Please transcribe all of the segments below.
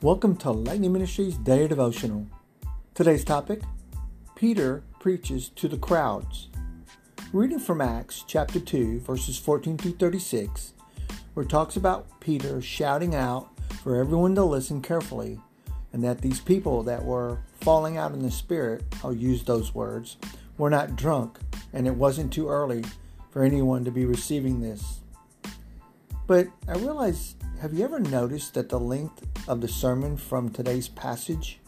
Welcome to Lightning Ministries Daily Devotional. Today's topic Peter preaches to the crowds. Reading from Acts chapter 2, verses 14 through 36, where it talks about Peter shouting out for everyone to listen carefully, and that these people that were falling out in the Spirit, I'll use those words, were not drunk, and it wasn't too early for anyone to be receiving this. But I realize, have you ever noticed that the length of the sermon from today's passage.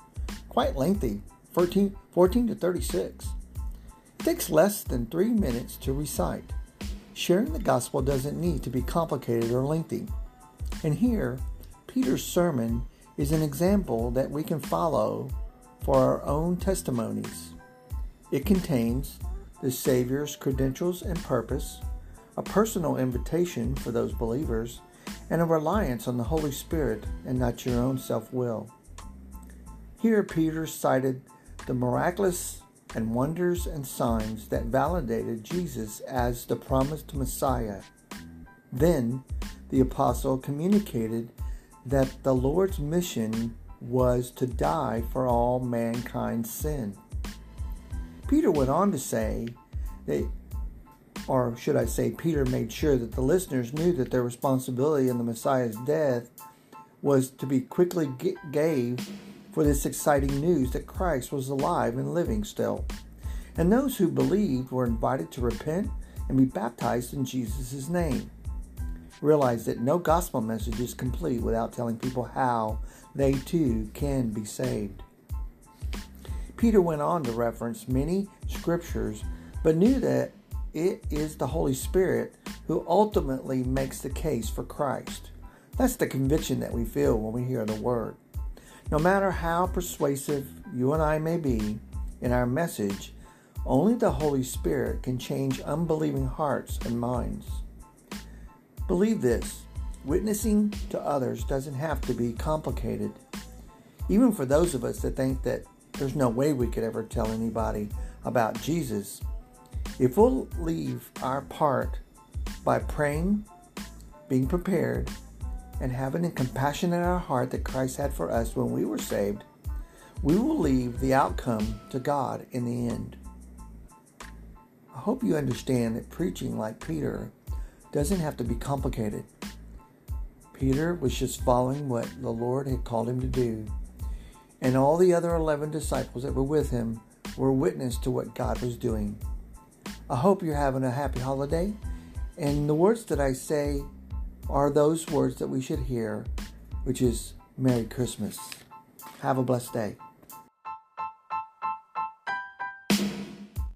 Quite lengthy, 14, 14 to 36. It takes less than three minutes to recite. Sharing the gospel doesn't need to be complicated or lengthy. And here, Peter's sermon is an example that we can follow for our own testimonies. It contains the Savior's credentials and purpose, a personal invitation for those believers, and a reliance on the Holy Spirit and not your own self will. Here, Peter cited the miraculous and wonders and signs that validated Jesus as the promised Messiah. Then, the apostle communicated that the Lord's mission was to die for all mankind's sin. Peter went on to say that or should I say, Peter made sure that the listeners knew that their responsibility in the Messiah's death was to be quickly gave for this exciting news that Christ was alive and living still. And those who believed were invited to repent and be baptized in Jesus' name. Realize that no gospel message is complete without telling people how they too can be saved. Peter went on to reference many scriptures, but knew that it is the Holy Spirit who ultimately makes the case for Christ. That's the conviction that we feel when we hear the word. No matter how persuasive you and I may be in our message, only the Holy Spirit can change unbelieving hearts and minds. Believe this witnessing to others doesn't have to be complicated. Even for those of us that think that there's no way we could ever tell anybody about Jesus, if we'll leave our part by praying, being prepared, and having a compassion in our heart that Christ had for us when we were saved, we will leave the outcome to God in the end. I hope you understand that preaching like Peter doesn't have to be complicated. Peter was just following what the Lord had called him to do, and all the other 11 disciples that were with him were witness to what God was doing. I hope you're having a happy holiday. And the words that I say are those words that we should hear, which is Merry Christmas. Have a blessed day.